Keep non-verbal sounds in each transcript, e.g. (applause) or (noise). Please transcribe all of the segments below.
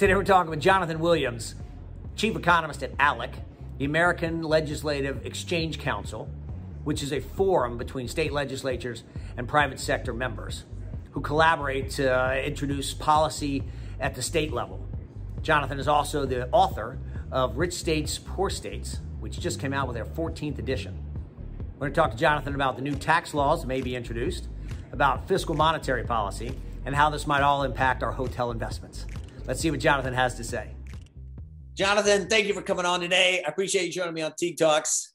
Today we're talking with Jonathan Williams, chief economist at ALEC, the American Legislative Exchange Council, which is a forum between state legislatures and private sector members who collaborate to uh, introduce policy at the state level. Jonathan is also the author of Rich States, Poor States, which just came out with their 14th edition. We're going to talk to Jonathan about the new tax laws that may be introduced, about fiscal monetary policy, and how this might all impact our hotel investments. Let's see what Jonathan has to say. Jonathan, thank you for coming on today. I appreciate you joining me on Teague Talks.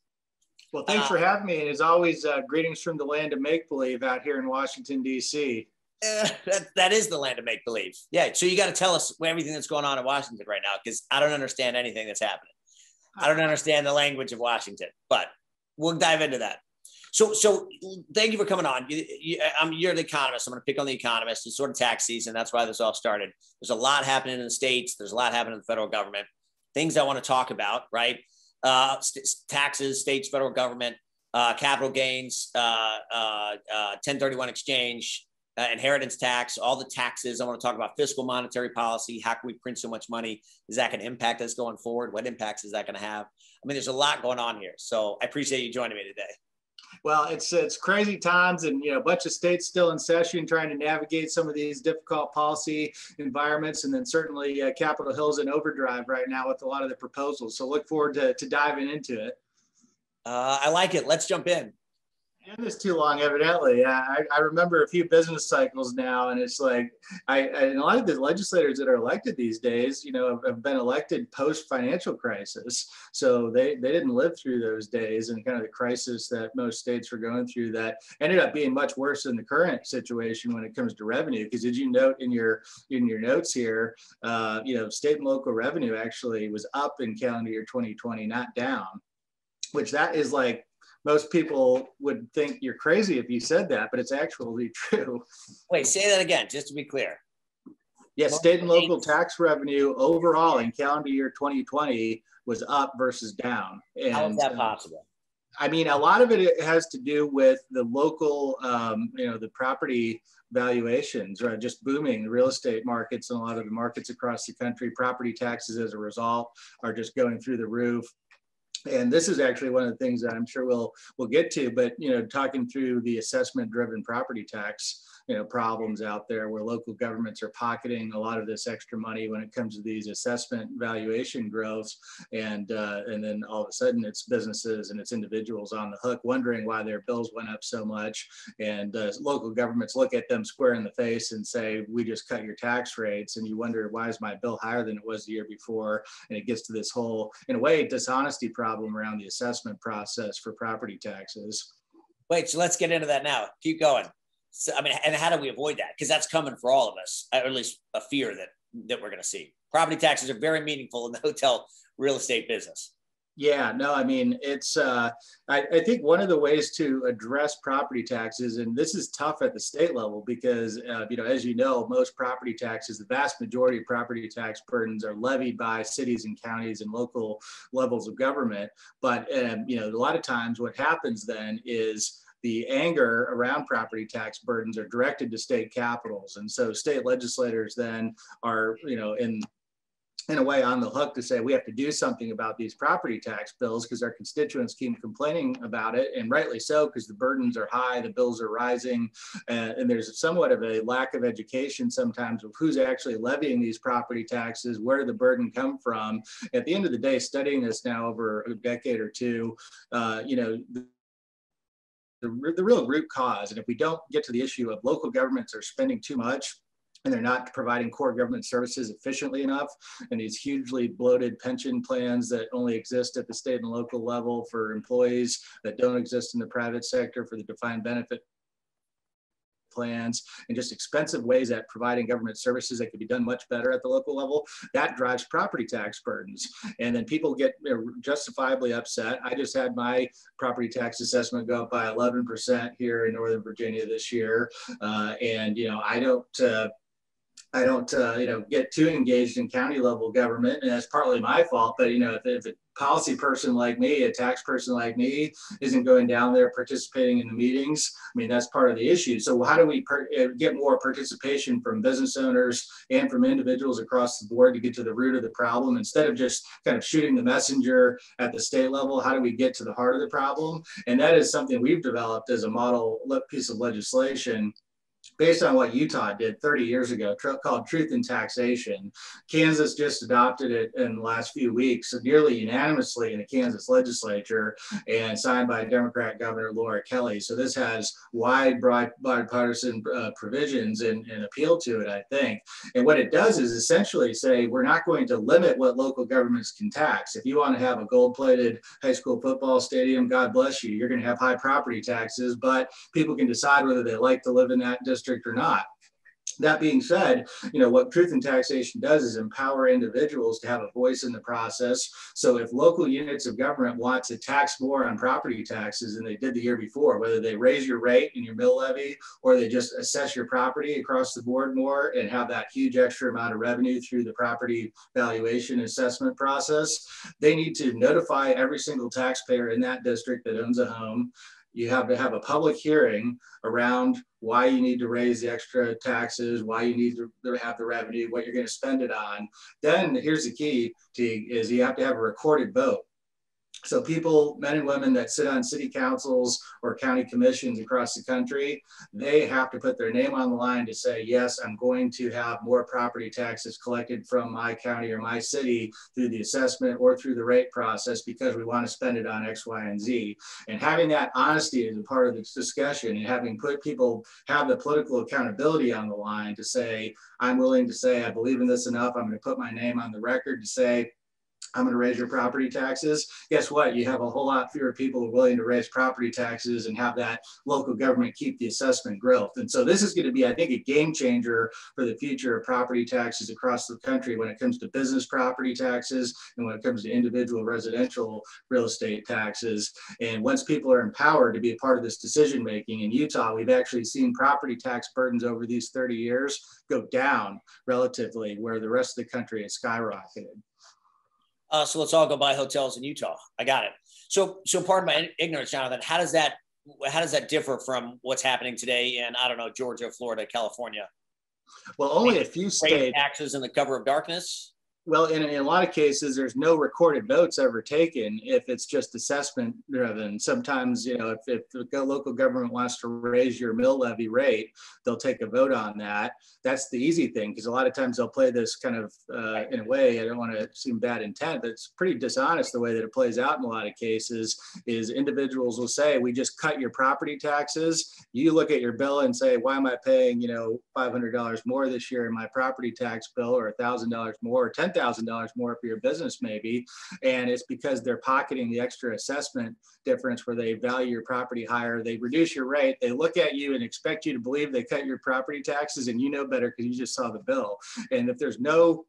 Well, thanks uh, for having me. And as always, uh, greetings from the land of make believe out here in Washington, D.C. Uh, that, that is the land of make believe. Yeah. So you got to tell us everything that's going on in Washington right now because I don't understand anything that's happening. I don't understand the language of Washington, but we'll dive into that. So, so thank you for coming on. You, you, I'm, you're the economist. I'm going to pick on the economist. It's sort of tax season. That's why this all started. There's a lot happening in the states. There's a lot happening in the federal government. Things I want to talk about, right? Uh, st- taxes, states, federal government, uh, capital gains, uh, 1031 uh, uh, exchange, uh, inheritance tax, all the taxes. I want to talk about fiscal monetary policy. How can we print so much money? Is that going to impact us going forward? What impacts is that going to have? I mean, there's a lot going on here. So I appreciate you joining me today. Well, it's it's crazy times, and you know, a bunch of states still in session, trying to navigate some of these difficult policy environments, and then certainly uh, Capitol Hill's in overdrive right now with a lot of the proposals. So look forward to, to diving into it. Uh, I like it. Let's jump in in this too long, evidently. I, I remember a few business cycles now, and it's like I, I and a lot of the legislators that are elected these days, you know, have, have been elected post financial crisis, so they they didn't live through those days and kind of the crisis that most states were going through. That ended up being much worse than the current situation when it comes to revenue. Because did you note in your in your notes here, uh, you know, state and local revenue actually was up in calendar year 2020, not down which that is like most people would think you're crazy if you said that, but it's actually (laughs) true. Wait, say that again, just to be clear. Yes, state and local tax revenue overall in calendar year 2020 was up versus down. And, How is that uh, possible? I mean, a lot of it has to do with the local, um, you know, the property valuations, right? Just booming the real estate markets and a lot of the markets across the country. Property taxes, as a result, are just going through the roof and this is actually one of the things that I'm sure we'll we'll get to. But you know, talking through the assessment-driven property tax, you know problems out there where local governments are pocketing a lot of this extra money when it comes to these assessment valuation growths. And uh, and then all of a sudden it's businesses and it's individuals on the hook wondering why their bills went up so much. And uh, local governments look at them square in the face and say we just cut your tax rates. And you wonder why is my bill higher than it was the year before? And it gets to this whole in a way dishonesty problem around the assessment process for property taxes. Wait so let's get into that now. Keep going so, I mean, and how do we avoid that? Because that's coming for all of us, or at least a fear that that we're going to see. Property taxes are very meaningful in the hotel real estate business. Yeah, no, I mean, it's, uh, I, I, think one of the ways to address property taxes, and this is tough at the state level because, uh, you know, as you know, most property taxes, the vast majority of property tax burdens are levied by cities and counties and local levels of government. But, um, you know, a lot of times what happens then is, the anger around property tax burdens are directed to state capitals. And so state legislators then are, you know, in in a way on the hook to say we have to do something about these property tax bills because our constituents keep complaining about it and rightly so because the burdens are high the bills are rising uh, and there's somewhat of a lack of education sometimes of who's actually levying these property taxes where did the burden come from at the end of the day studying this now over a decade or two uh, you know the, the real root cause. And if we don't get to the issue of local governments are spending too much and they're not providing core government services efficiently enough and these hugely bloated pension plans that only exist at the state and local level for employees that don't exist in the private sector for the defined benefit plans and just expensive ways at providing government services that could be done much better at the local level, that drives property tax burdens. And then people get you know, justifiably upset. I just had my property tax assessment go up by 11% here in Northern Virginia this year. Uh, and, you know, I don't, uh, I don't, uh, you know, get too engaged in county level government, and that's partly my fault. But you know, if, if a policy person like me, a tax person like me, isn't going down there participating in the meetings, I mean, that's part of the issue. So how do we per- uh, get more participation from business owners and from individuals across the board to get to the root of the problem instead of just kind of shooting the messenger at the state level? How do we get to the heart of the problem? And that is something we've developed as a model piece of legislation based on what Utah did 30 years ago tr- called Truth in Taxation. Kansas just adopted it in the last few weeks, nearly unanimously in the Kansas legislature and signed by Democrat Governor Laura Kelly. So this has wide, broad, bipartisan uh, provisions and, and appeal to it, I think. And what it does is essentially say we're not going to limit what local governments can tax. If you want to have a gold plated high school football stadium, God bless you, you're going to have high property taxes, but people can decide whether they like to live in that district district or not. That being said, you know, what Truth in Taxation does is empower individuals to have a voice in the process. So if local units of government want to tax more on property taxes than they did the year before, whether they raise your rate and your mill levy, or they just assess your property across the board more and have that huge extra amount of revenue through the property valuation assessment process, they need to notify every single taxpayer in that district that owns a home you have to have a public hearing around why you need to raise the extra taxes, why you need to have the revenue, what you're going to spend it on. Then here's the key to, is you have to have a recorded vote. So people, men and women that sit on city councils or county commissions across the country, they have to put their name on the line to say, yes, I'm going to have more property taxes collected from my county or my city through the assessment or through the rate process because we want to spend it on X, Y, and Z. And having that honesty as a part of this discussion and having put people have the political accountability on the line to say, I'm willing to say, I believe in this enough. I'm going to put my name on the record to say, I'm going to raise your property taxes. Guess what? You have a whole lot fewer people willing to raise property taxes and have that local government keep the assessment growth. And so this is going to be, I think, a game changer for the future of property taxes across the country when it comes to business property taxes and when it comes to individual residential real estate taxes. And once people are empowered to be a part of this decision making in Utah, we've actually seen property tax burdens over these 30 years go down relatively, where the rest of the country has skyrocketed. Uh, so let's all go buy hotels in Utah. I got it. So, so pardon my ignorance, Jonathan. How does that how does that differ from what's happening today in I don't know Georgia, Florida, California? Well, only a few states taxes in the cover of darkness. Well, in, in a lot of cases, there's no recorded votes ever taken if it's just assessment driven. Sometimes, you know, if, if the local government wants to raise your mill levy rate, they'll take a vote on that. That's the easy thing because a lot of times they'll play this kind of uh, in a way, I don't want to seem bad intent, but it's pretty dishonest the way that it plays out in a lot of cases is individuals will say, we just cut your property taxes. You look at your bill and say, why am I paying, you know, $500 more this year in my property tax bill or $1,000 more or 10 $10,000 more for your business maybe. And it's because they're pocketing the extra assessment difference where they value your property higher. They reduce your rate. They look at you and expect you to believe they cut your property taxes and you know better because you just saw the bill. And if there's no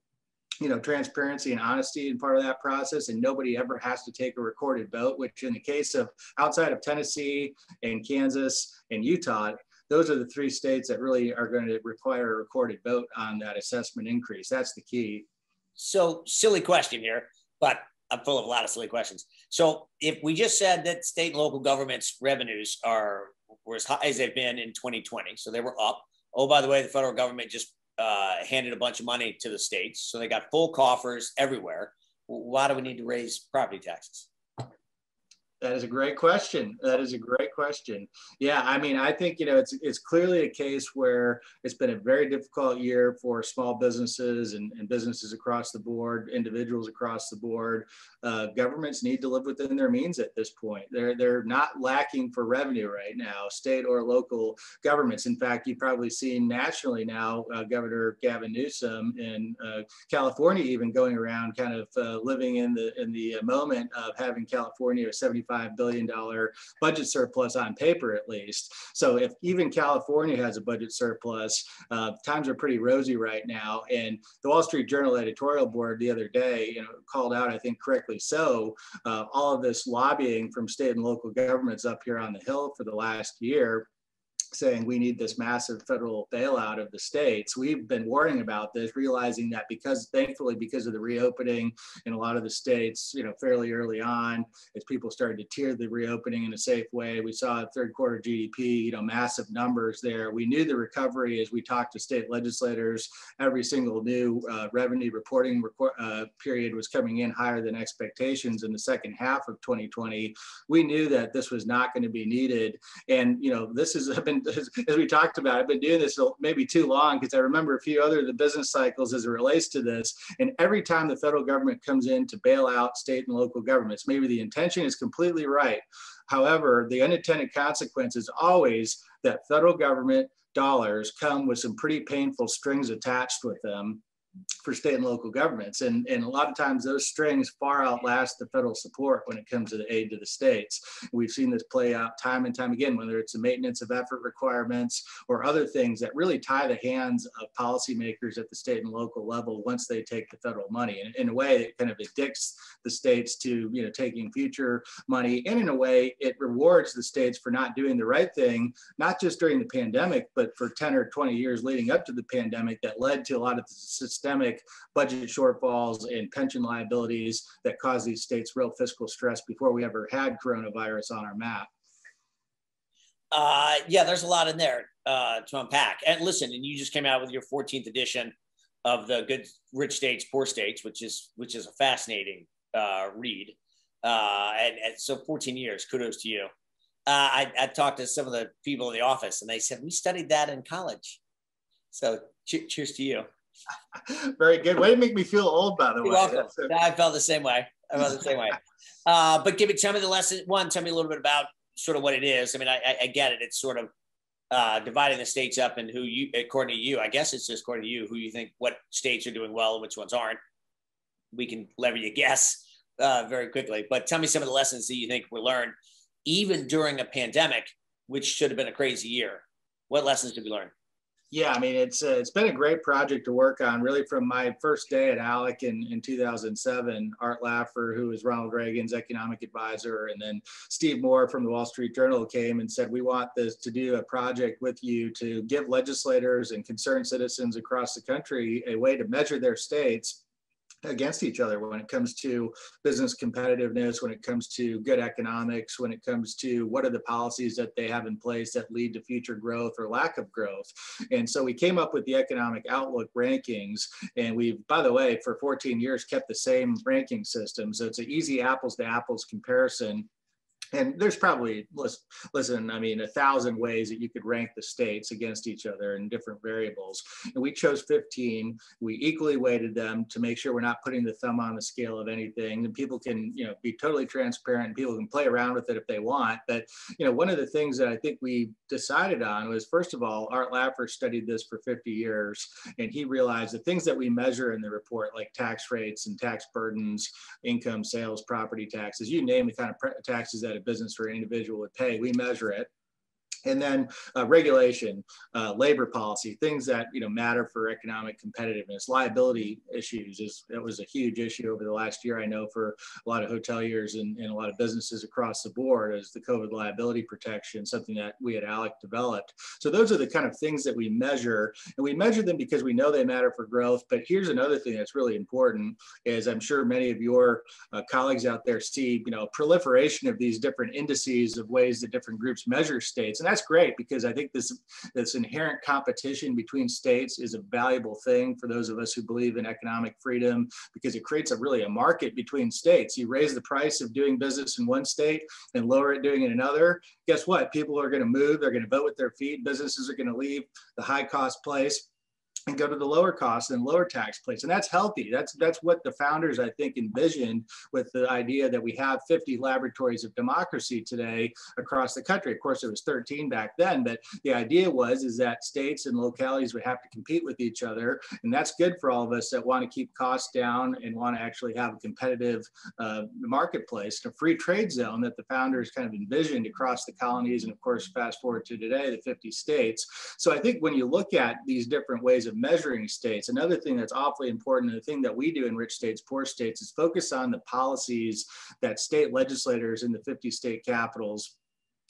you know, transparency and honesty in part of that process, and nobody ever has to take a recorded vote, which in the case of outside of Tennessee and Kansas and Utah, those are the three states that really are going to require a recorded vote on that assessment increase. That's the key. So silly question here, but I'm full of a lot of silly questions. So if we just said that state and local governments revenues are were as high as they've been in 2020, so they were up. Oh, by the way, the federal government just uh, handed a bunch of money to the states, so they got full coffers everywhere. Why do we need to raise property taxes? That is a great question. That is a great question. Yeah, I mean, I think you know it's it's clearly a case where it's been a very difficult year for small businesses and, and businesses across the board, individuals across the board. Uh, governments need to live within their means at this point. They're they're not lacking for revenue right now, state or local governments. In fact, you've probably seen nationally now uh, Governor Gavin Newsom in uh, California even going around kind of uh, living in the in the moment of having California 75 $1.5 billion budget surplus on paper, at least. So if even California has a budget surplus, uh, times are pretty rosy right now. And the Wall Street Journal editorial board the other day, you know, called out, I think correctly so, uh, all of this lobbying from state and local governments up here on the Hill for the last year saying we need this massive federal bailout of the states. We've been warning about this, realizing that because thankfully because of the reopening in a lot of the states, you know, fairly early on, as people started to tier the reopening in a safe way, we saw third quarter GDP, you know, massive numbers there. We knew the recovery as we talked to state legislators. Every single new uh, revenue reporting uh, period was coming in higher than expectations in the second half of 2020. We knew that this was not going to be needed, and you know, this has (laughs) been (laughs) as, as, we talked about, I've been doing this maybe too long because I remember a few other the business cycles as it relates to this. And every time the federal government comes in to bail out state and local governments, maybe the intention is completely right. However, the unintended consequence is always that federal government dollars come with some pretty painful strings attached with them for state and local governments. And, and a lot of times those strings far outlast the federal support when it comes to the aid to the states. We've seen this play out time and time again, whether it's the maintenance of effort requirements or other things that really tie the hands of policymakers at the state and local level once they take the federal money. And in a way, it kind of addicts the states to you know taking future money. And in a way, it rewards the states for not doing the right thing, not just during the pandemic, but for 10 or 20 years leading up to the pandemic that led to a lot of the systemic budget shortfalls and pension liabilities that cause these states real fiscal stress before we ever had coronavirus on our map. Uh, yeah, there's a lot in there uh, to unpack. And listen, and you just came out with your 14th edition of the Good Rich States, Poor States, which is which is a fascinating uh, read. Uh, and, and, so 14 years, kudos to you. Uh, I, I talked to some of the people in the office, and they said we studied that in college. So cheers to you. (laughs) Very good. Way to make me feel old, by the You're way. Welcome. I felt the same way. I felt the same way. (laughs) Uh, but give me, tell me the lesson. One, tell me a little bit about sort of what it is. I mean, I, I get it. It's sort of uh, dividing the states up and who you, according to you, I guess it's just according to you, who you think what states are doing well and which ones aren't. We can lever you guess uh, very quickly. But tell me some of the lessons that you think were learned, even during a pandemic, which should have been a crazy year. What lessons did we learn? Yeah, I mean, it's uh, it's been a great project to work on, really from my first day at ALEC in, in 2007. Art Laffer, who was Ronald Reagan's economic advisor, and then Steve Moore from the Wall Street Journal came and said, we want this to do a project with you to give legislators and concerned citizens across the country a way to measure their states against each other when it comes to business competitiveness, when it comes to good economics, when it comes to what are the policies that they have in place that lead to future growth or lack of growth. And so we came up with the economic outlook rankings. And we've, by the way, for 14 years kept the same ranking system. So it's an easy apples to apples comparison and there's probably listen i mean a thousand ways that you could rank the states against each other in different variables. And we chose 15 we equally weighted them to make sure we're not putting the thumb on the scale of anything. And people can you know be totally transparent. And people can play around with it if they want. But you know one of the things that i think we decided on was first of all art laffer studied this for 50 years and he realized the things that we measure in the report like tax rates and tax burdens income sales property taxes you name the kind of taxes that a business or an individual would pay. We measure it and then uh, regulation, uh, labor policy, things that you know matter for economic competitiveness. Liability issues is it was a huge issue over the last year. I know for a lot of hoteliers and, and a lot of businesses across the board is the COVID liability protection, something that we at ALEC developed. So those are the kind of things that we measure, and we measure them because we know they matter for growth. But here's another thing that's really important: is I'm sure many of your uh, colleagues out there see you know proliferation of these different indices of ways that different groups measure states, and that's that's great because I think this this inherent competition between states is a valuable thing for those of us who believe in economic freedom because it creates a really a market between states. You raise the price of doing business in one state and lower it doing in another. Guess what? People are going to move. They're going to vote with their feet. Businesses are going to leave the high cost place and go to the lower cost and lower tax place. And that's healthy. That's that's what the founders, I think, envisioned with the idea that we have 50 laboratories of democracy today across the country. Of course, it was 13 back then, but the idea was is that states and localities would have to compete with each other. And that's good for all of us that want to keep costs down and want to actually have a competitive uh, marketplace, a free trade zone that the founders kind of envisioned across the colonies. And of course, fast forward to today, the 50 states. So I think when you look at these different ways of measuring states, another thing that's awfully important, and the thing that we do in rich states, poor states, is focus on the policies that state legislators in the 50 state capitals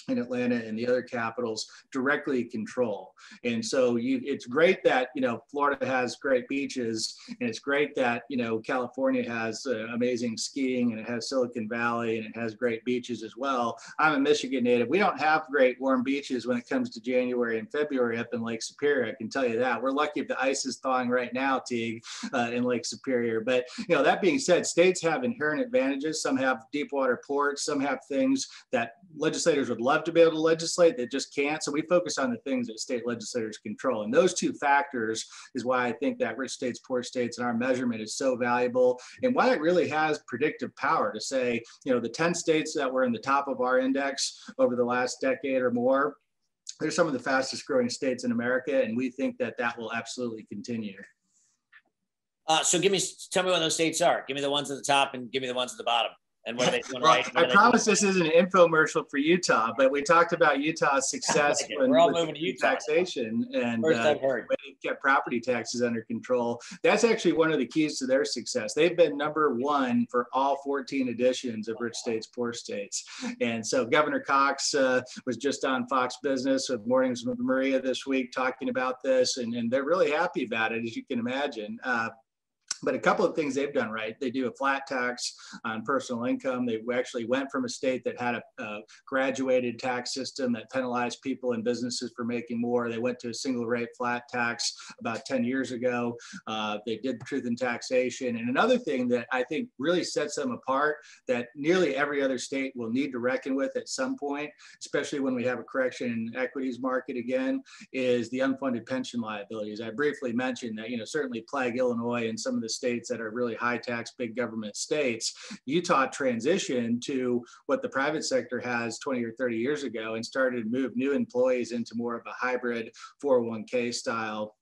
in Atlanta and the other capitals directly control. And so you, it's great that, you know, Florida has great beaches and it's great that, you know, California has uh, amazing skiing and it has Silicon Valley and it has great beaches as well. I'm a Michigan native. We don't have great warm beaches when it comes to January and February up in Lake Superior. I can tell you that. We're lucky if the ice is thawing right now, Teague, uh, in Lake Superior. But, you know, that being said, states have inherent advantages. Some have deep water ports, some have things that legislators would love to be able to legislate they just can't. So we focus on the things that state legislators control. And those two factors is why I think that rich states, poor states, and our measurement is so valuable and why it really has predictive power to say, you know, the 10 states that were in the top of our index over the last decade or more, they're some of the fastest growing states in America. And we think that that will absolutely continue. Uh, so give me, tell me what those states are. Give me the ones at the top and give me the ones at the bottom. And what are they doing well, right? I promise this isn't an infomercial for Utah, but we talked about Utah's (laughs) success like when We're all with moving to Utah. taxation and First uh, I've when they kept property taxes under control. That's actually one of the keys to their success. They've been number one for all 14 editions of Rich States, Poor States. And so Governor Cox uh, was just on Fox Business with Mornings with Maria this week talking about this, and, and they're really happy about it, as you can imagine. Uh, but a couple of things they've done right. They do a flat tax on personal income. They actually went from a state that had a, a, graduated tax system that penalized people and businesses for making more. They went to a single rate flat tax about 10 years ago. Uh, they did truth in taxation. And another thing that I think really sets them apart that nearly every other state will need to reckon with at some point, especially when we have a correction in equities market again, is the unfunded pension liabilities. I briefly mentioned that, you know, certainly plague Illinois and some of the states that are really high tax, big government states. Utah transitioned to what the private sector has 20 or 30 years ago and started to move new employees into more of a hybrid 401k style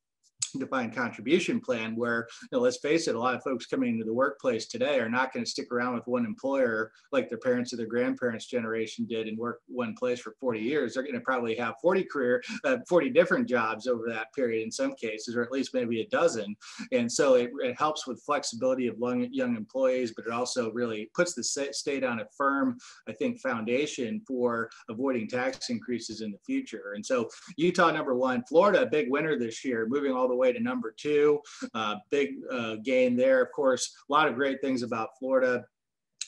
defined contribution plan where you know let's face it a lot of folks coming into the workplace today are not going to stick around with one employer like their parents or their grandparents generation did and work one place for 40 years. They're going to probably have 40 career uh, 40 different jobs over that period in some cases or at least maybe a dozen. And so it, it helps with flexibility of young, young employees but it also really puts the state on a firm i think foundation for avoiding tax increases in the future. And so utah number one florida a big winner this year moving all the way to number two. Uh, big uh, gain there. Of course, a lot of great things about Florida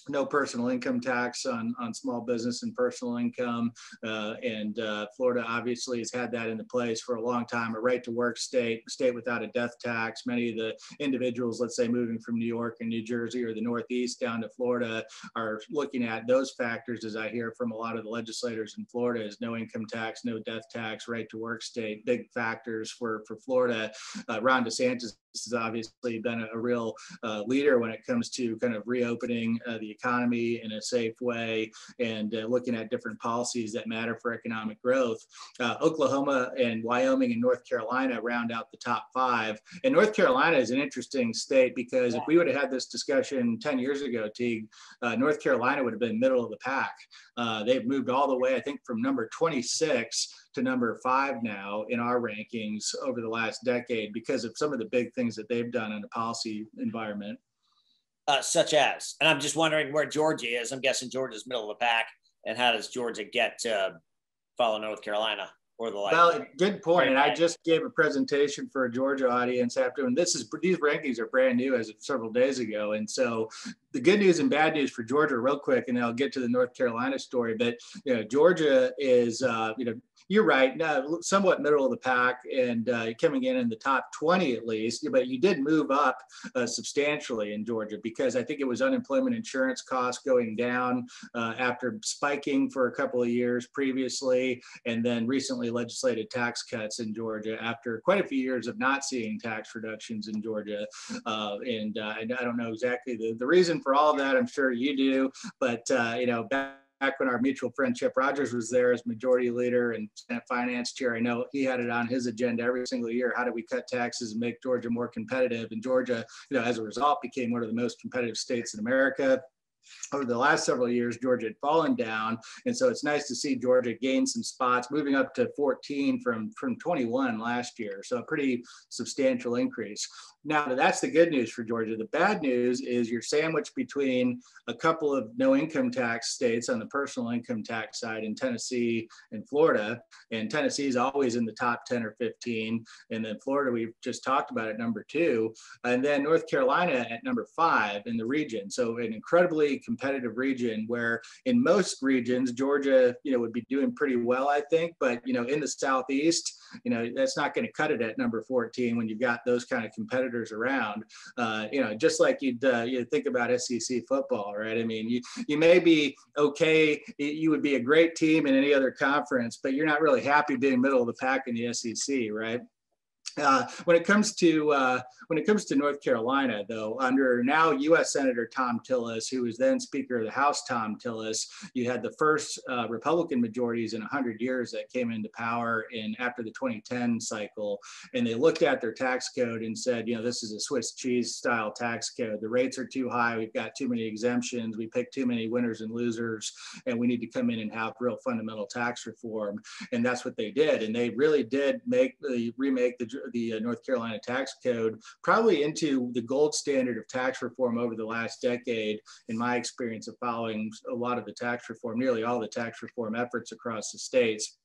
no personal income tax on, on small business and personal income. Uh, and uh, Florida obviously has had that into place for a long time, a right to work state, state without a death tax. Many of the individuals, let's say moving from New York and New Jersey or the Northeast down to Florida are looking at those factors as I hear from a lot of the legislators in Florida is no income tax, no death tax, right to work state, big factors for, for Florida. Uh, Ron DeSantis has obviously been a, real uh, leader when it comes to kind of reopening uh, the economy in a safe way and uh, looking at different policies that matter for economic growth. Uh, Oklahoma and Wyoming and North Carolina round out the top five. And North Carolina is an interesting state because if we would have had this discussion 10 years ago, Teague, uh, North Carolina would have been middle of the pack. Uh, they've moved all the way, I think, from number 26 to number five now in our rankings over the last decade because of some of the big things that they've done in the policy environment. Uh, such as, and I'm just wondering where Georgia is. I'm guessing Georgia's middle of the pack. And how does Georgia get to follow North Carolina? or the like. Well, good point. And I just gave a presentation for a Georgia audience after, and this is these rankings are brand new as of several days ago. And so the good news and bad news for Georgia, real quick, and I'll get to the North Carolina story. But you know, Georgia is uh, you know you're right, no, somewhat middle of the pack and uh, coming in in the top 20 at least, but you did move up uh, substantially in Georgia because I think it was unemployment insurance costs going down uh, after spiking for a couple of years previously, and then recently legislated tax cuts in Georgia after quite a few years of not seeing tax reductions in Georgia. Uh, and, uh, and I don't know exactly the, the reason for all that. I'm sure you do, but uh, you know, back back when our mutual friend Chip Rogers was there as majority leader and finance chair, I know he had it on his agenda every single year. How do we cut taxes and make Georgia more competitive? And Georgia, you know, as a result, became one of the most competitive states in America over the last several years, Georgia had fallen down. And so it's nice to see Georgia gain some spots, moving up to 14 from, from 21 last year. So a pretty substantial increase. Now, that's the good news for Georgia. The bad news is you're sandwiched between a couple of no income tax states on the personal income tax side in Tennessee and Florida. And Tennessee is always in the top 10 or 15. And then Florida, we've just talked about at number two. And then North Carolina at number five in the region. So an incredibly competitive region where in most regions, Georgia, you know, would be doing pretty well, I think. But, you know, in the Southeast, you know, that's not going to cut it at number 14 when you've got those kind of competitors around. Uh, you know, just like you'd uh, you think about SEC football, right? I mean, you you may be okay, you would be a great team in any other conference, but you're not really happy being middle of the pack in the SEC, right? Uh, when it comes to uh, when it comes to North Carolina, though, under now U.S. Senator Thom Tillis, who was then Speaker of the House, Thom Tillis, you had the first uh, Republican majorities in 100 years that came into power in after the 2010 cycle, and they looked at their tax code and said, you know, this is a Swiss cheese style tax code. The rates are too high. We've got too many exemptions. We pick too many winners and losers, and we need to come in and have real fundamental tax reform. And that's what they did, and they really did make the remake the the uh, North Carolina tax code probably into the gold standard of tax reform over the last decade, in my experience of following a lot of the tax reform, nearly all the tax reform efforts across the states.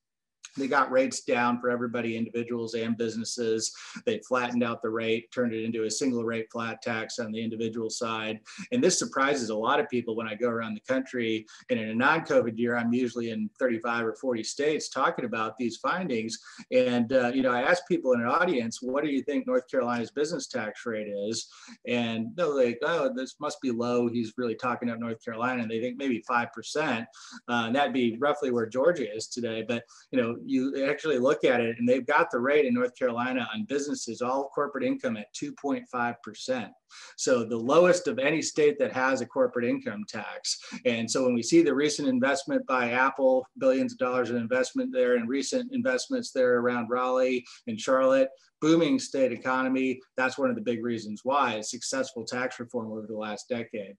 They got rates down for everybody, individuals and businesses. They flattened out the rate, turned it into a single rate flat tax on the individual side. And this surprises a lot of people when I go around the country. And in a non COVID year, I'm usually in 35 or 40 states talking about these findings. And, uh, you know, I ask people in an audience, what do you think North Carolina's business tax rate is? And they're like, oh, this must be low. He's really talking about North Carolina. And they think maybe 5%. Uh, and that'd be roughly where Georgia is today. But, you know, you actually look at it and they've got the rate in North Carolina on businesses, all corporate income at 2.5%. So the lowest of any state that has a corporate income tax. And so when we see the recent investment by Apple, billions of dollars in investment there and recent investments there around Raleigh and Charlotte, booming state economy, that's one of the big reasons why successful tax reform over the last decade.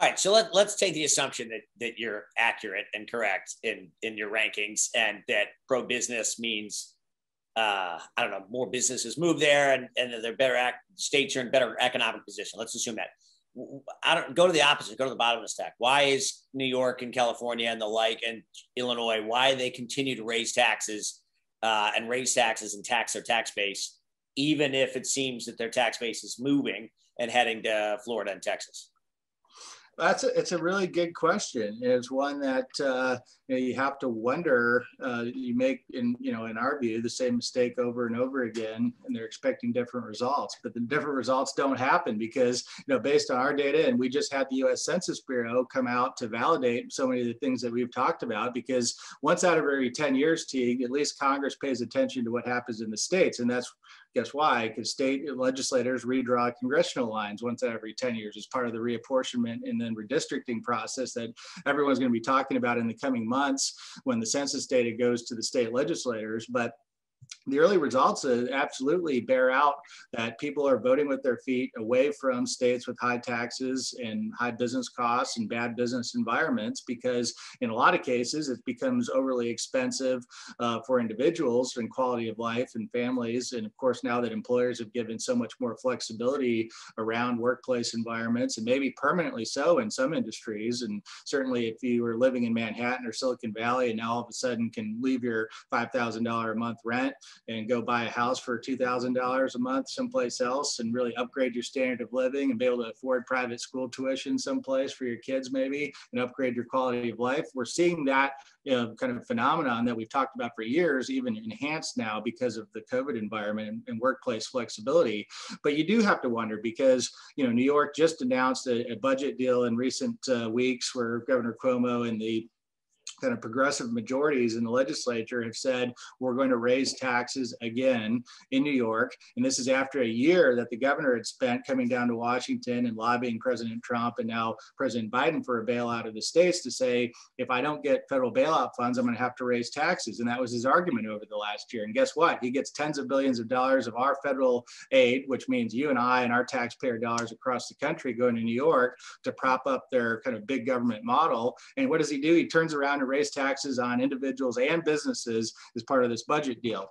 All right, so let, let's take the assumption that that you're accurate and correct in in your rankings, and that pro business means uh, I don't know more businesses move there, and and they're better states are in better economic position. Let's assume that. I don't go to the opposite. Go to the bottom of the stack. Why is New York and California and the like and Illinois? Why they continue to raise taxes uh, and raise taxes and tax their tax base, even if it seems that their tax base is moving and heading to Florida and Texas? That's a, it's a really good question. It's one that uh, you, know, you, have to wonder. Uh, you make, in you know, in our view, the same mistake over and over again, and they're expecting different results. But the different results don't happen because you know, based on our data, and we just had the U.S. Census Bureau come out to validate so many of the things that we've talked about. Because once out of every 10 years, Teague, at least Congress pays attention to what happens in the states, and that's Guess why? Because state legislators redraw congressional lines once every 10 years as part of the reapportionment and then redistricting process that everyone's going to be talking about in the coming months when the census data goes to the state legislators. But the early results absolutely bear out that people are voting with their feet away from states with high taxes and high business costs and bad business environments because in a lot of cases it becomes overly expensive uh, for individuals and quality of life and families. And of course now that employers have given so much more flexibility around workplace environments and maybe permanently so in some industries and certainly if you were living in manhattan or silicon valley and now all of a sudden can leave your $5000 a month rent and go buy a house for $2,000 a month someplace else and really upgrade your standard of living and be able to afford private school tuition someplace for your kids maybe and upgrade your quality of life. We're seeing that you know, kind of phenomenon that we've talked about for years, even enhanced now because of the COVID environment and, and workplace flexibility. But you do have to wonder because, you know, New York just announced a, a budget deal in recent uh, weeks where Governor Cuomo and the kind of progressive majorities in the legislature have said we're going to raise taxes again in New York. And this is after a year that the governor had spent coming down to Washington and lobbying President Trump and now President Biden for a bailout of the states to say, if I don't get federal bailout funds, I'm going to have to raise taxes. And that was his argument over the last year. And guess what? He gets tens of billions of dollars of our federal aid, which means you and I and our taxpayer dollars across the country going to New York to prop up their kind of big government model. And what does he do? He turns around and raise taxes on individuals and businesses as part of this budget deal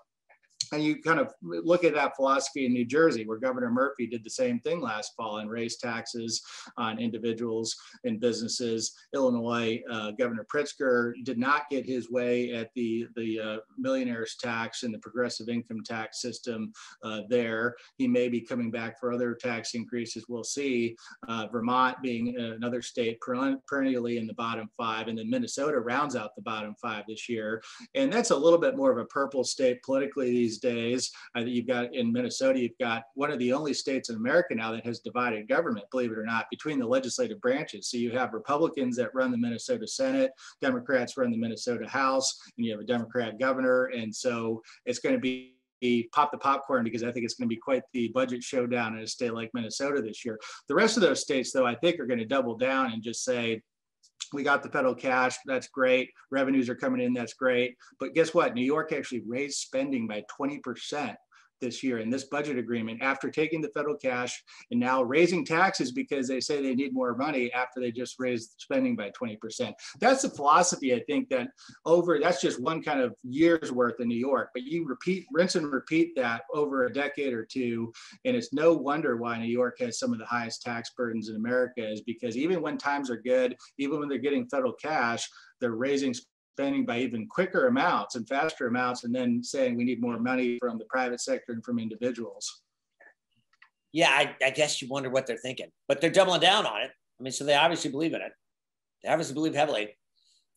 and you kind of look at that philosophy in New Jersey, where Governor Murphy did the same thing last fall and raised taxes on individuals and businesses. Illinois, uh, Governor Pritzker did not get his way at the, the uh, millionaires tax and the progressive income tax system uh, there. He may be coming back for other tax increases. We'll see. Uh, Vermont being another state perennially in the bottom five, and then Minnesota rounds out the bottom five this year. And that's a little bit more of a purple state politically these days. Uh, you've got in Minnesota, you've got one of the only states in America now that has divided government, believe it or not, between the legislative branches. So you have Republicans that run the Minnesota Senate, Democrats run the Minnesota House, and you have a Democrat governor. And so it's going to be pop the popcorn because I think it's going to be quite the budget showdown in a state like Minnesota this year. The rest of those states, though, I think are going to double down and just say, we got the federal cash. That's great. Revenues are coming in. That's great. But guess what? New York actually raised spending by 20% this year in this budget agreement after taking the federal cash and now raising taxes because they say they need more money after they just raised spending by 20%. That's the philosophy I think that over that's just one kind of year's worth in New York, but you repeat rinse and repeat that over a decade or two and it's no wonder why New York has some of the highest tax burdens in America is because even when times are good, even when they're getting federal cash, they're raising spending by even quicker amounts and faster amounts, and then saying we need more money from the private sector and from individuals. Yeah, I, I guess you wonder what they're thinking, but they're doubling down on it. I mean, so they obviously believe in it. They obviously believe heavily.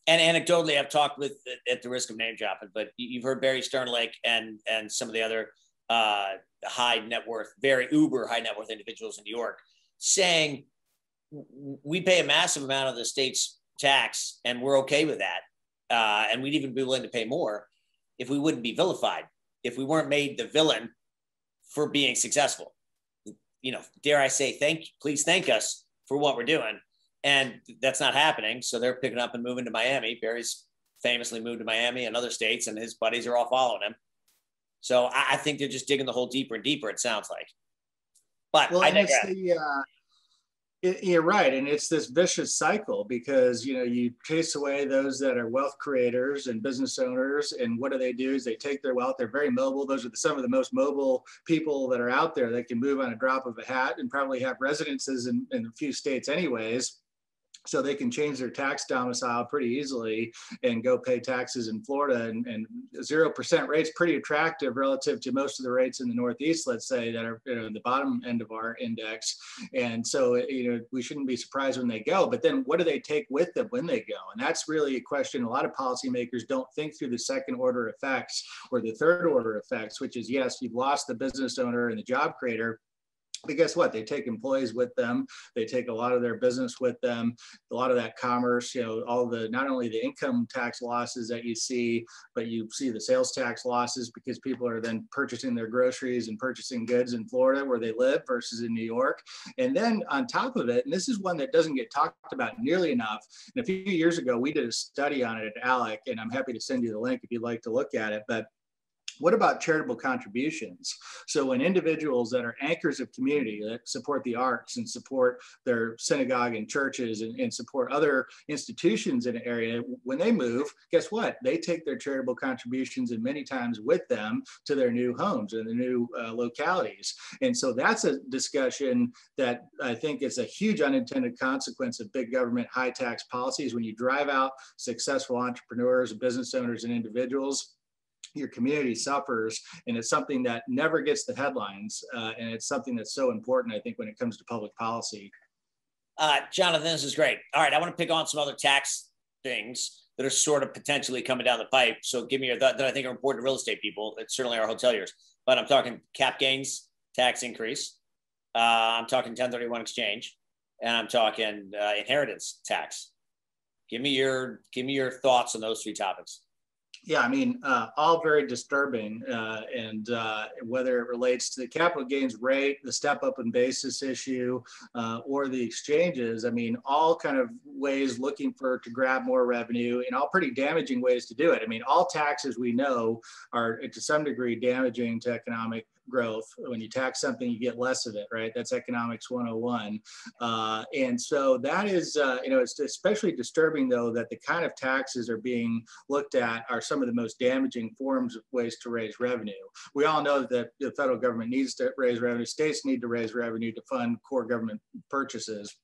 And anecdotally, I've talked with, at the risk of name dropping, but you've heard Barry Sternlicht and and some of the other uh, high net worth, very uber high net worth individuals in New York saying we pay a massive amount of the state's tax and we're okay with that uh, and we'd even be willing to pay more if we wouldn't be vilified, if we weren't made the villain for being successful. You know, dare I say, thank, please thank us for what we're doing. And that's not happening. So they're picking up and moving to Miami. Barry's famously moved to Miami and other states, and his buddies are all following him. So I, I think they're just digging the hole deeper and deeper, it sounds like. But well, I it's the, uh, it, you're right, and it's this vicious cycle because you know you chase away those that are wealth creators and business owners, and what do they do? Is they take their wealth. They're very mobile. Those are the, some of the most mobile people that are out there. They can move on a drop of a hat and probably have residences in, in a few states, anyways so they can change their tax domicile pretty easily and go pay taxes in Florida. And, and 0% rates pretty attractive relative to most of the rates in the Northeast, let's say, that are you know, the bottom end of our index. And so, you know, we shouldn't be surprised when they go. But then what do they take with them when they go? And that's really a question a lot of policymakers don't think through the second order effects or the third order effects, which is yes, you've lost the business owner and the job creator but guess what? They take employees with them. They take a lot of their business with them. A lot of that commerce, you know, all the not only the income tax losses that you see, but you see the sales tax losses because people are then purchasing their groceries and purchasing goods in Florida where they live versus in New York. And then on top of it, and this is one that doesn't get talked about nearly enough. And a few years ago, we did a study on it at ALEC, and I'm happy to send you the link if you'd like to look at it. But what about charitable contributions? So when individuals that are anchors of community that support the arts and support their synagogue and churches and, and support other institutions in an area, when they move, guess what? They take their charitable contributions and many times with them to their new homes and the new uh, localities. And so that's a discussion that I think is a huge unintended consequence of big government high tax policies. When you drive out successful entrepreneurs, business owners, and individuals, your community suffers and it's something that never gets the headlines uh, and it's something that's so important i think when it comes to public policy. Uh, jonathan this is great. All right i want to pick on some other tax things that are sort of potentially coming down the pipe so give me your thought that i think are important to real estate people. It's certainly our hoteliers but i'm talking cap gains tax increase uh, i'm talking 1031 exchange and i'm talking uh, inheritance tax. Give me your give me your thoughts on those three topics. Yeah, I mean, uh, all very disturbing. Uh, and uh, whether it relates to the capital gains rate, the step up in basis issue, uh, or the exchanges, I mean, all kind of ways looking for to grab more revenue and all pretty damaging ways to do it. I mean, all taxes we know are to some degree damaging to economic growth. When you tax something, you get less of it, right? That's economics 101. Uh, and so that is, uh, you know, it's especially disturbing though that the kind of taxes are being looked at are some of the most damaging forms of ways to raise revenue. We all know that the federal government needs to raise revenue, states need to raise revenue to fund core government purchases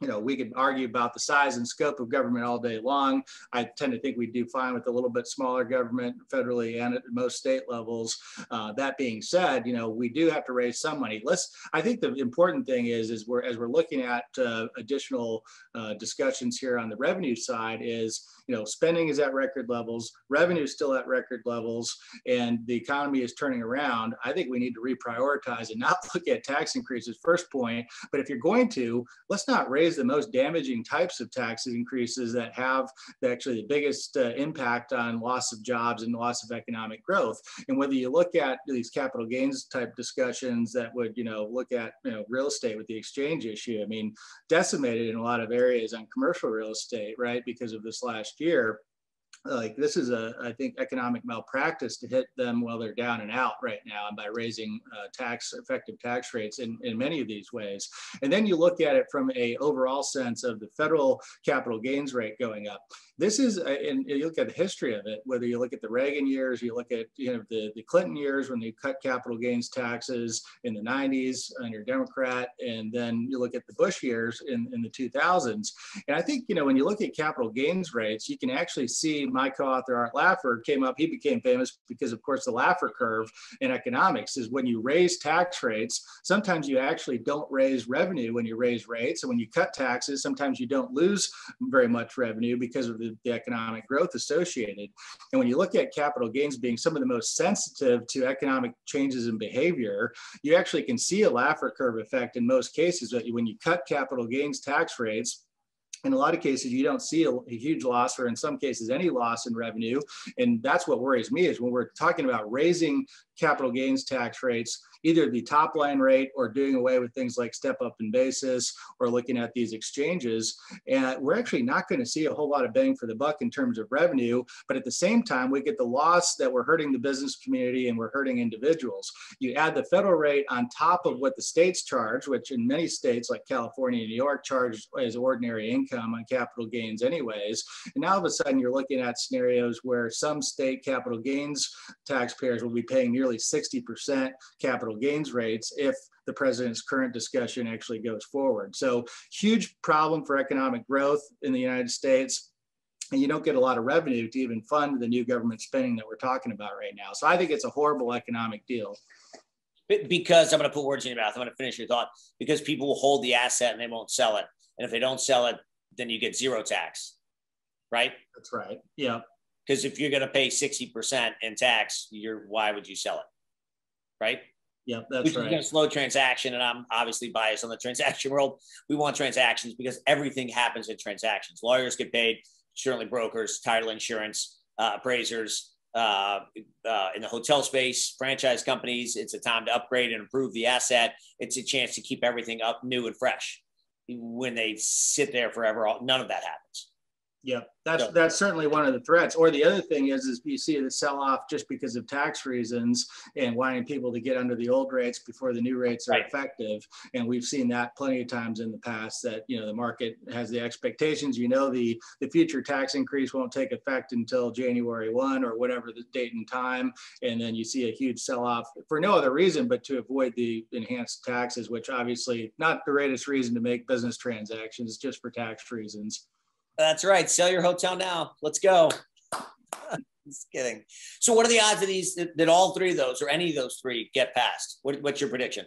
you know, we could argue about the size and scope of government all day long. I tend to think we do fine with a little bit smaller government federally and at most state levels. Uh, that being said, you know, we do have to raise some money. Let's, I think the important thing is, is we're, as we're looking at uh, additional uh, discussions here on the revenue side is, you know, spending is at record levels, revenue is still at record levels, and the economy is turning around. I think we need to reprioritize and not (laughs) look at tax increases first point, but if you're going to, let's not raise the most damaging types of tax increases that have actually the biggest uh, impact on loss of jobs and loss of economic growth. And whether you look at these capital gains type discussions that would, you know, look at, you know, real estate with the exchange issue, I mean, decimated in a lot of areas on commercial real estate, right, because of this last year like this is a i think economic malpractice to hit them while they're down and out right now and by raising uh, tax effective tax rates in, in many of these ways. And then you look at it from a overall sense of the federal capital gains rate going up this is, and you look at the history of it, whether you look at the Reagan years, you look at you know the, the Clinton years when they cut capital gains taxes in the 90s under Democrat, and then you look at the Bush years in, in the 2000s. And I think, you know, when you look at capital gains rates, you can actually see my co-author Art Laffer came up, he became famous because of course the Laffer curve in economics is when you raise tax rates, sometimes you actually don't raise revenue when you raise rates. And when you cut taxes, sometimes you don't lose very much revenue because of the the, the economic growth associated. And when you look at capital gains being some of the most sensitive to economic changes in behavior, you actually can see a Laffer curve effect in most cases. But when you cut capital gains tax rates, in a lot of cases you don't see a, a, huge loss or in some cases any loss in revenue and that's what worries me is when we're talking about raising capital gains tax rates either the top line rate or doing away with things like step up in basis or looking at these exchanges. And we're actually not going to see a whole lot of bang for the buck in terms of revenue. But at the same time, we get the loss that we're hurting the business community and we're hurting individuals. You add the federal rate on top of what the states charge, which in many states like California and New York charge as ordinary income on capital gains anyways. And now all of a sudden you're looking at scenarios where some state capital gains taxpayers will be paying nearly 60% capital capital gains rates if the president's current discussion actually goes forward. So huge problem for economic growth in the United States. And you don't get a lot of revenue to even fund the new government spending that we're talking about right now. So I think it's a horrible economic deal. Because I'm going to put words in your mouth. I'm going to finish your thought. Because people will hold the asset and they won't sell it. And if they don't sell it, then you get zero tax, right? That's right. Yeah. Because if you're going to pay 60% in tax, you're why would you sell it? Right? Yeah, that's right. Going to slow transaction, and I'm obviously biased on the transaction (laughs) world. We want transactions because everything happens in transactions. Lawyers get paid, certainly brokers, title insurance, uh, appraisers. Uh, uh, in the hotel space, franchise companies, it's a time to upgrade and improve the asset. It's a chance to keep everything up, new and fresh. When they sit there forever, all, none of that happens. Yeah, that's that's certainly one of the threats. Or the other thing is, is you see the sell off just because of tax reasons and wanting people to get under the old rates before the new rates are right. effective. And we've seen that plenty of times in the past. That you know the market has the expectations. You know the the future tax increase won't take effect until January one or whatever the date and time, and then you see a huge sell off for no other reason but to avoid the enhanced taxes, which obviously not the greatest reason to make business transactions, just for tax reasons. That's right. Sell your hotel now. Let's go. (laughs) Just kidding. So, what are the odds of these that, that, all three of those or any of those three get passed? What, what's your prediction?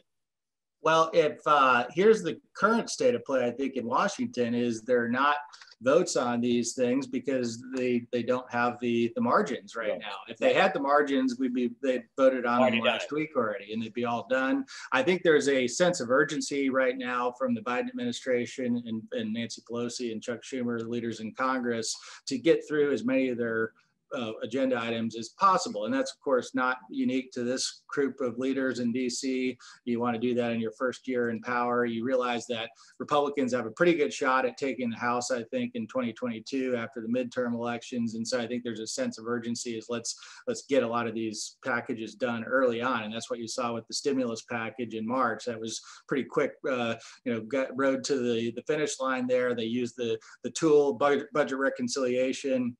Well, if uh, here's the current state of play, I think in Washington is they're not votes on these things because they they don't have the the margins right now. If they had the margins, we'd be they voted on them last week already, and they'd be all done. I think there's a sense of urgency right now from the Biden administration and, and Nancy Pelosi and Chuck Schumer, the leaders in Congress, to get through as many of their uh, agenda items as possible. And that's, of course, not unique to this group of leaders in DC. You want to do that in your first year in power. You realize that Republicans have a pretty good shot at taking the House, I think, in 2022 after the midterm elections. And so I think there's a sense of urgency is let's let's get a lot of these packages done early on. And that's what you saw with the stimulus package in March. That was pretty quick, uh, you know, got road to the, the finish line there. They used the, the tool budget, budget reconciliation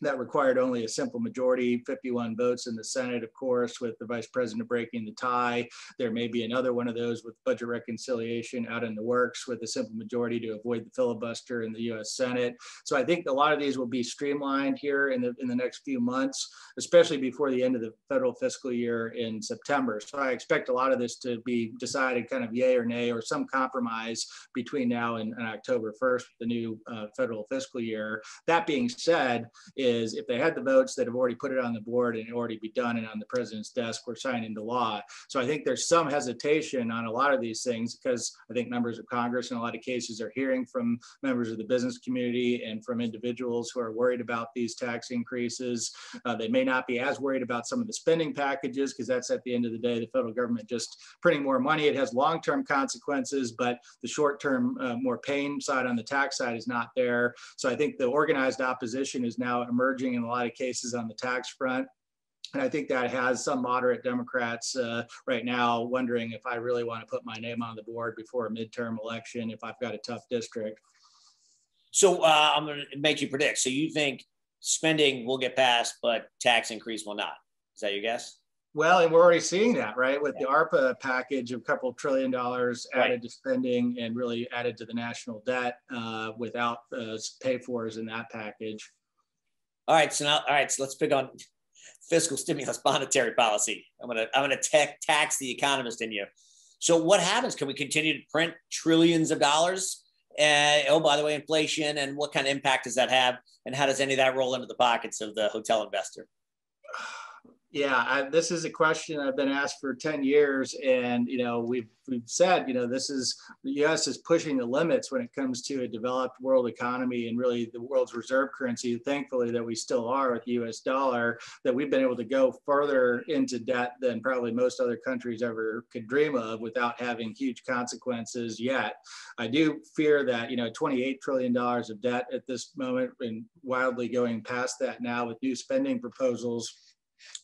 that required only a simple majority, 51 votes in the Senate, of course, with the vice president breaking the tie. There may be another one of those with budget reconciliation out in the works with a simple majority to avoid the filibuster in the US Senate. So I think a lot of these will be streamlined here in the, in the next few months, especially before the end of the federal fiscal year in September. So I expect a lot of this to be decided kind of yay or nay or some compromise between now and, and October 1st, the new uh, federal fiscal year. That being said, is if they had the votes that have already put it on the board and already be done and on the president's desk were signed into law. So I think there's some hesitation on a lot of these things because I think members of Congress in a lot of cases are hearing from members of the business community and from individuals who are worried about these tax increases. Uh, they may not be as worried about some of the spending packages because that's at the end of the day the federal government just printing more money. It has long-term consequences, but the short-term uh, more pain side on the tax side is not there. So I think the organized opposition is now emerging in a lot of cases on the tax front. And I think that has some moderate Democrats uh, right now wondering if I really want to put my name on the board before a midterm election if I've got a tough district. So uh, I'm going to make you predict. So you think spending will get passed, but tax increase will not? Is that your guess? Well, and we're already seeing that, right? With yeah. the ARPA package of a couple trillion dollars added right. to spending and really added to the national debt uh, without uh, pay fors in that package. All right, so now, all right, so let's pick on fiscal stimulus monetary policy. I'm gonna I'm gonna tech, tax the economist in you. So what happens? Can we continue to print trillions of dollars? Uh, oh, by the way, inflation and what kind of impact does that have? And how does any of that roll into the pockets of the hotel investor? Yeah, I, this is a question I've been asked for 10 years. And, you know, we've, we've said, you know, this is the US is pushing the limits when it comes to a developed world economy and really the world's reserve currency. Thankfully, that we still are with the US dollar, that we've been able to go further into debt than probably most other countries ever could dream of without having huge consequences yet. I do fear that, you know, $28 trillion of debt at this moment and wildly going past that now with new spending proposals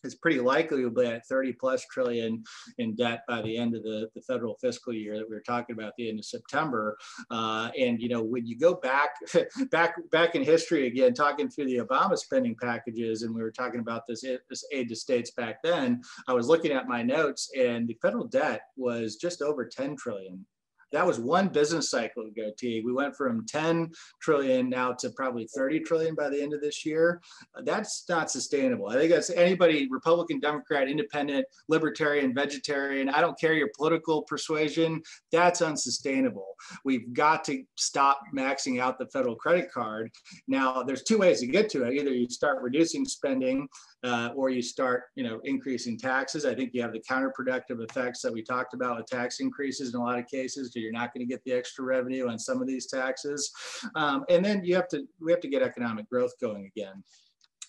it's pretty likely we'll be at 30 plus trillion in debt by the end of the, the federal fiscal year that we were talking about the end of September. Uh, and you know, when you go back, (laughs) back, back in history again, talking through the Obama spending packages, and we were talking about this, this aid to states back then, I was looking at my notes, and the federal debt was just over 10 trillion that was one business cycle ago, Teague. We went from 10 trillion now to probably 30 trillion by the end of this year. That's not sustainable. I think that's anybody, Republican, Democrat, Independent, Libertarian, Vegetarian, I don't care your political persuasion, that's unsustainable. We've got to stop maxing out the federal credit card. Now, there's two ways to get to it. Either you start reducing spending uh, or you start, you know, increasing taxes. I think you have the counterproductive effects that we talked about with tax increases in a lot of cases you're not going to get the extra revenue on some of these taxes. Um, and then you have to, we have to get economic growth going again.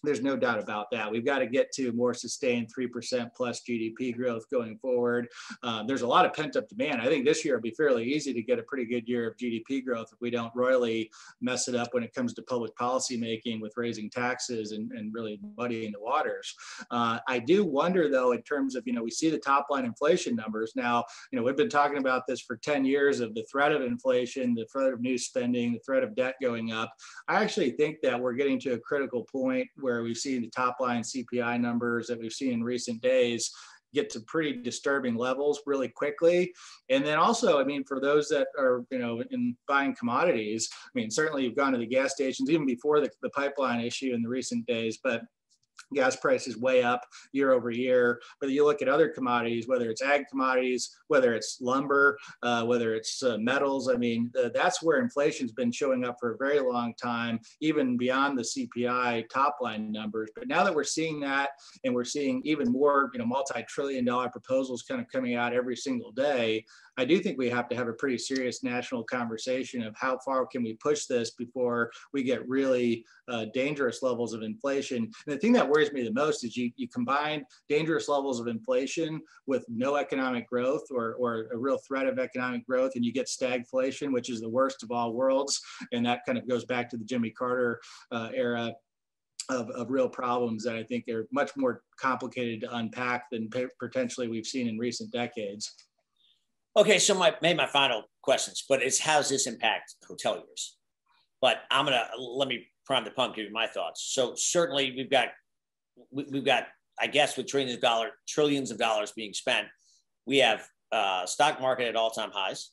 There's no doubt about that. We've got to get to more sustained 3% plus GDP growth going forward. Uh, there's a lot of pent up demand. I think this year will be fairly easy to get a pretty good year of GDP growth if we don't royally mess it up when it comes to public policy making with raising taxes and, and really muddying the waters. Uh, I do wonder though, in terms of, you know, we see the top line inflation numbers. Now, you know, we've been talking about this for 10 years of the threat of inflation, the threat of new spending, the threat of debt going up. I actually think that we're getting to a critical point where we've seen the top line CPI numbers that we've seen in recent days get to pretty disturbing levels really quickly. And then also, I mean, for those that are, you know, in buying commodities, I mean, certainly you've gone to the gas stations even before the, the pipeline issue in the recent days, but gas prices way up year over year. But you look at other commodities, whether it's ag commodities, whether it's lumber, uh, whether it's uh, metals. I mean, uh, that's where inflation's been showing up for a very long time, even beyond the CPI top line numbers. But now that we're seeing that, and we're seeing even more, you know, multi-trillion-dollar proposals kind of coming out every single day, I do think we have to have a pretty serious national conversation of how far can we push this before we get really uh, dangerous levels of inflation. And the thing that worries me the most is you, you combine dangerous levels of inflation with no economic growth or, or a real threat of economic growth, and you get stagflation, which is the worst of all worlds. And that kind of goes back to the Jimmy Carter uh, era of, of real problems that I think are much more complicated to unpack than potentially we've seen in recent decades. Okay, so my maybe my final questions, but it's how's this impact hoteliers? But I'm gonna let me prime the pump, give you my thoughts. So certainly we've got we, have got I guess with trillions of dollar trillions of dollars being spent, we have uh, stock market at all time highs,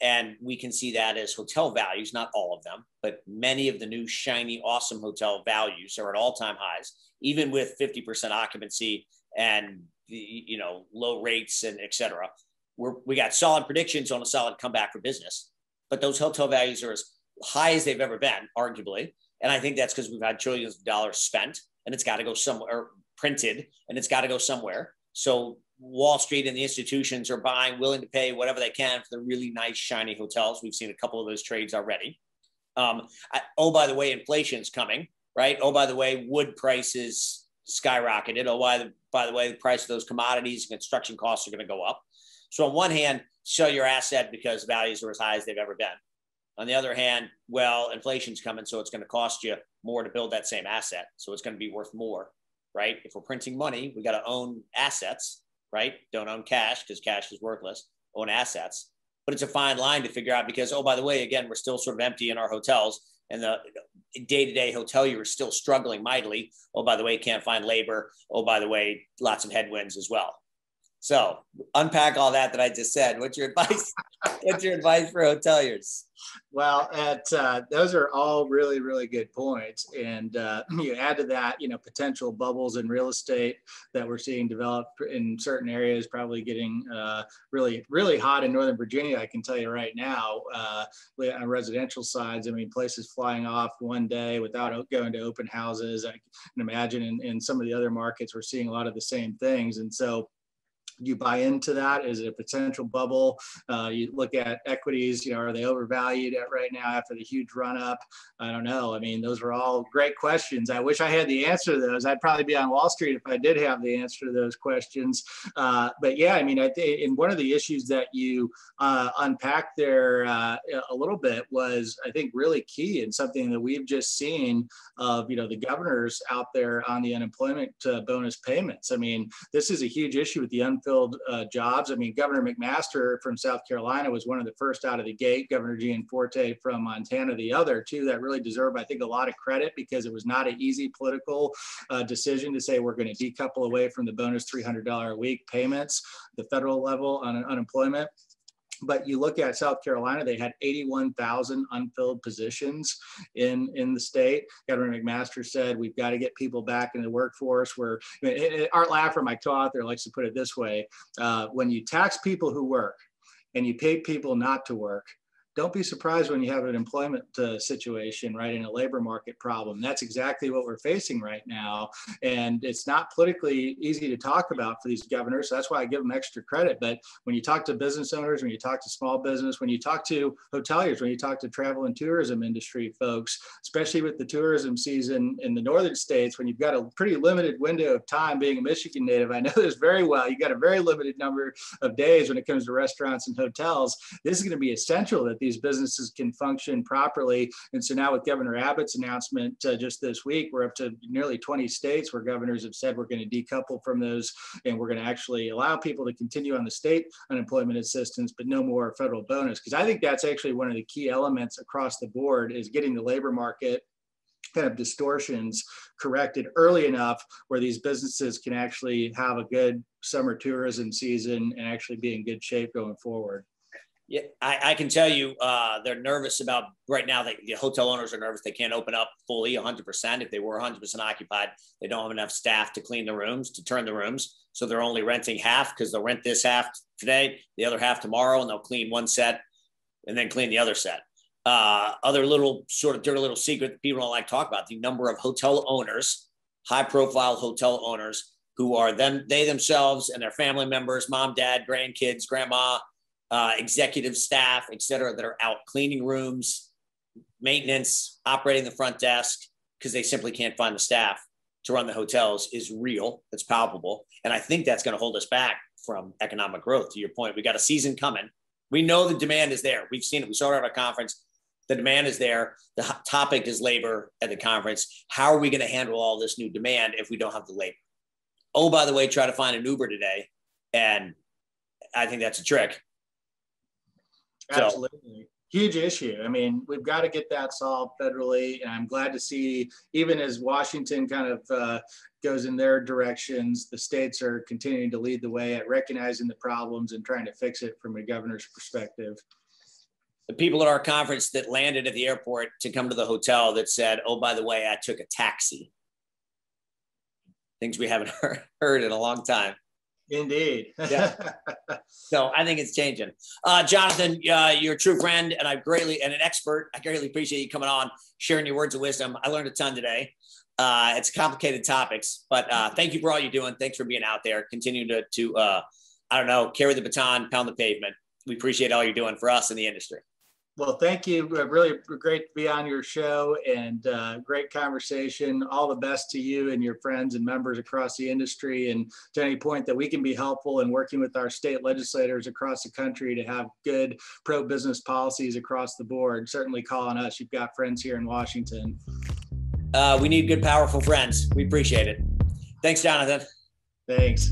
and we can see that as hotel values, not all of them, but many of the new shiny awesome hotel values are at all time highs, even with 50% occupancy and you know low rates and et cetera. We're, we got solid predictions on a solid comeback for business, but those hotel values are as high as they've ever been, arguably. And I think that's because we've had trillions of dollars spent and it's got to go somewhere, printed, and it's got to go somewhere. So Wall Street and the institutions are buying, willing to pay whatever they can for the really nice, shiny hotels. We've seen a couple of those trades already. Um, I, oh, by the way, inflation's coming, right? Oh, by the way, wood prices skyrocketed. Oh, by the, by the way, the price of those commodities, and construction costs are going to go up. So on one hand, sell your asset because values are as high as they've ever been. On the other hand, well, inflation's coming, so it's going to cost you more to build that same asset. So it's going to be worth more, right? If we're printing money, we got to own assets, right? Don't own cash because cash is worthless. Own assets. But it's a fine line to figure out because, oh, by the way, again, we're still sort of empty in our hotels and the day-to-day hotelier is still struggling mightily. Oh, by the way, can't find labor. Oh, by the way, lots of headwinds as well. So unpack all that that I just said. What's your advice? (laughs) What's your advice for hoteliers? Well, at uh, those are all really, really good points, and uh, (clears throat) you add to that, you know, potential bubbles in real estate that we're seeing develop in certain areas, probably getting uh, really, really hot in Northern Virginia. I can tell you right now, uh, on residential sides, I mean, places flying off one day without going to open houses. I can imagine in, in some of the other markets, we're seeing a lot of the same things, and so you buy into that? Is it a potential bubble? Uh, you look at equities, you know, are they overvalued at right now after the huge run up? I don't know. I mean, those are all great questions. I wish I had the answer to those. I'd probably be on Wall Street if I did have the answer to those questions. Uh, but yeah, I mean, I think in one of the issues that you uh, unpacked there uh, a little bit was, I think, really key and something that we've just seen of, you know, the governors out there on the unemployment uh, bonus payments. I mean, this is a huge issue with the unfilled filled uh, jobs. I mean, Governor McMaster from South Carolina was one of the first out of the gate. Governor Gianforte from Montana, the other two that really deserve, I think, a lot of credit because it was not an easy political uh, decision to say we're going to decouple away from the bonus $300 a week payments, the federal level on unemployment. But you look at South Carolina, they had 81,000 unfilled positions in, in the state. Governor McMaster said, we've got to get people back in the workforce where I mean, Art Laffer, my co-author, likes to put it this way. Uh, when you tax people who work and you pay people not to work, don't be surprised when you have an employment uh, situation, right, in a labor market problem. That's exactly what we're facing right now. And it's not politically easy to talk about for these governors. So that's why I give them extra credit. But when you talk to business owners, when you talk to small business, when you talk to hoteliers, when you talk to travel and tourism industry folks, especially with the tourism season in the northern states, when you've got a pretty limited window of time being a Michigan native, I know this very well. You've got a very limited number of days when it comes to restaurants and hotels. This is going to be essential that these businesses can function properly. And so now with Governor Abbott's announcement uh, just this week, we're up to nearly 20 states where governors have said we're going to decouple from those and we're going to actually allow people to continue on the state unemployment assistance, but no more federal bonus. Because I think that's actually one of the key elements across the board is getting the labor market kind of distortions corrected early enough where these businesses can actually have a good summer tourism season and actually be in good shape going forward. Yeah, I, I can tell you uh, they're nervous about right now. They, the hotel owners are nervous. They can't open up fully 100%. If they were 100% occupied, they don't have enough staff to clean the rooms, to turn the rooms. So they're only renting half because they'll rent this half today, the other half tomorrow, and they'll clean one set and then clean the other set. Uh, other little sort of dirty little secret that people don't like to talk about the number of hotel owners, high profile hotel owners who are them, they themselves and their family members, mom, dad, grandkids, grandma, uh, executive staff, et cetera, that are out cleaning rooms, maintenance, operating the front desk because they simply can't find the staff to run the hotels is real. It's palpable. And I think that's going to hold us back from economic growth. To your point, we got a season coming. We know the demand is there. We've seen it. We saw it at our conference. The demand is there. The topic is labor at the conference. How are we going to handle all this new demand if we don't have the labor? Oh, by the way, try to find an Uber today. And I think that's a trick. Absolutely. So, Huge issue. I mean, we've got to get that solved federally. And I'm glad to see, even as Washington kind of uh, goes in their directions, the states are continuing to lead the way at recognizing the problems and trying to fix it from a governor's perspective the people at our conference that landed at the airport to come to the hotel that said, "Oh, by the way, I took a taxi." Things we haven't (laughs) heard in a long time. Indeed. (laughs) yeah. So I think it's changing. Uh, Jonathan, uh, you're a true friend, and I greatly and an expert. I greatly appreciate you coming on, sharing your words of wisdom. I learned a ton today. Uh, it's complicated topics, but uh, thank you for all you're doing. Thanks for being out there. Continue to to uh, I don't know, carry the baton, pound the pavement. We appreciate all you're doing for us in the industry. Well, thank you. Really great to be on your show and uh, great conversation. All the best to you and your friends and members across the industry. And to any point that we can be helpful in working with our state legislators across the country to have good pro business policies across the board, certainly call on us. You've got friends here in Washington. Uh, we need good, powerful friends. We appreciate it. Thanks, Jonathan. Thanks.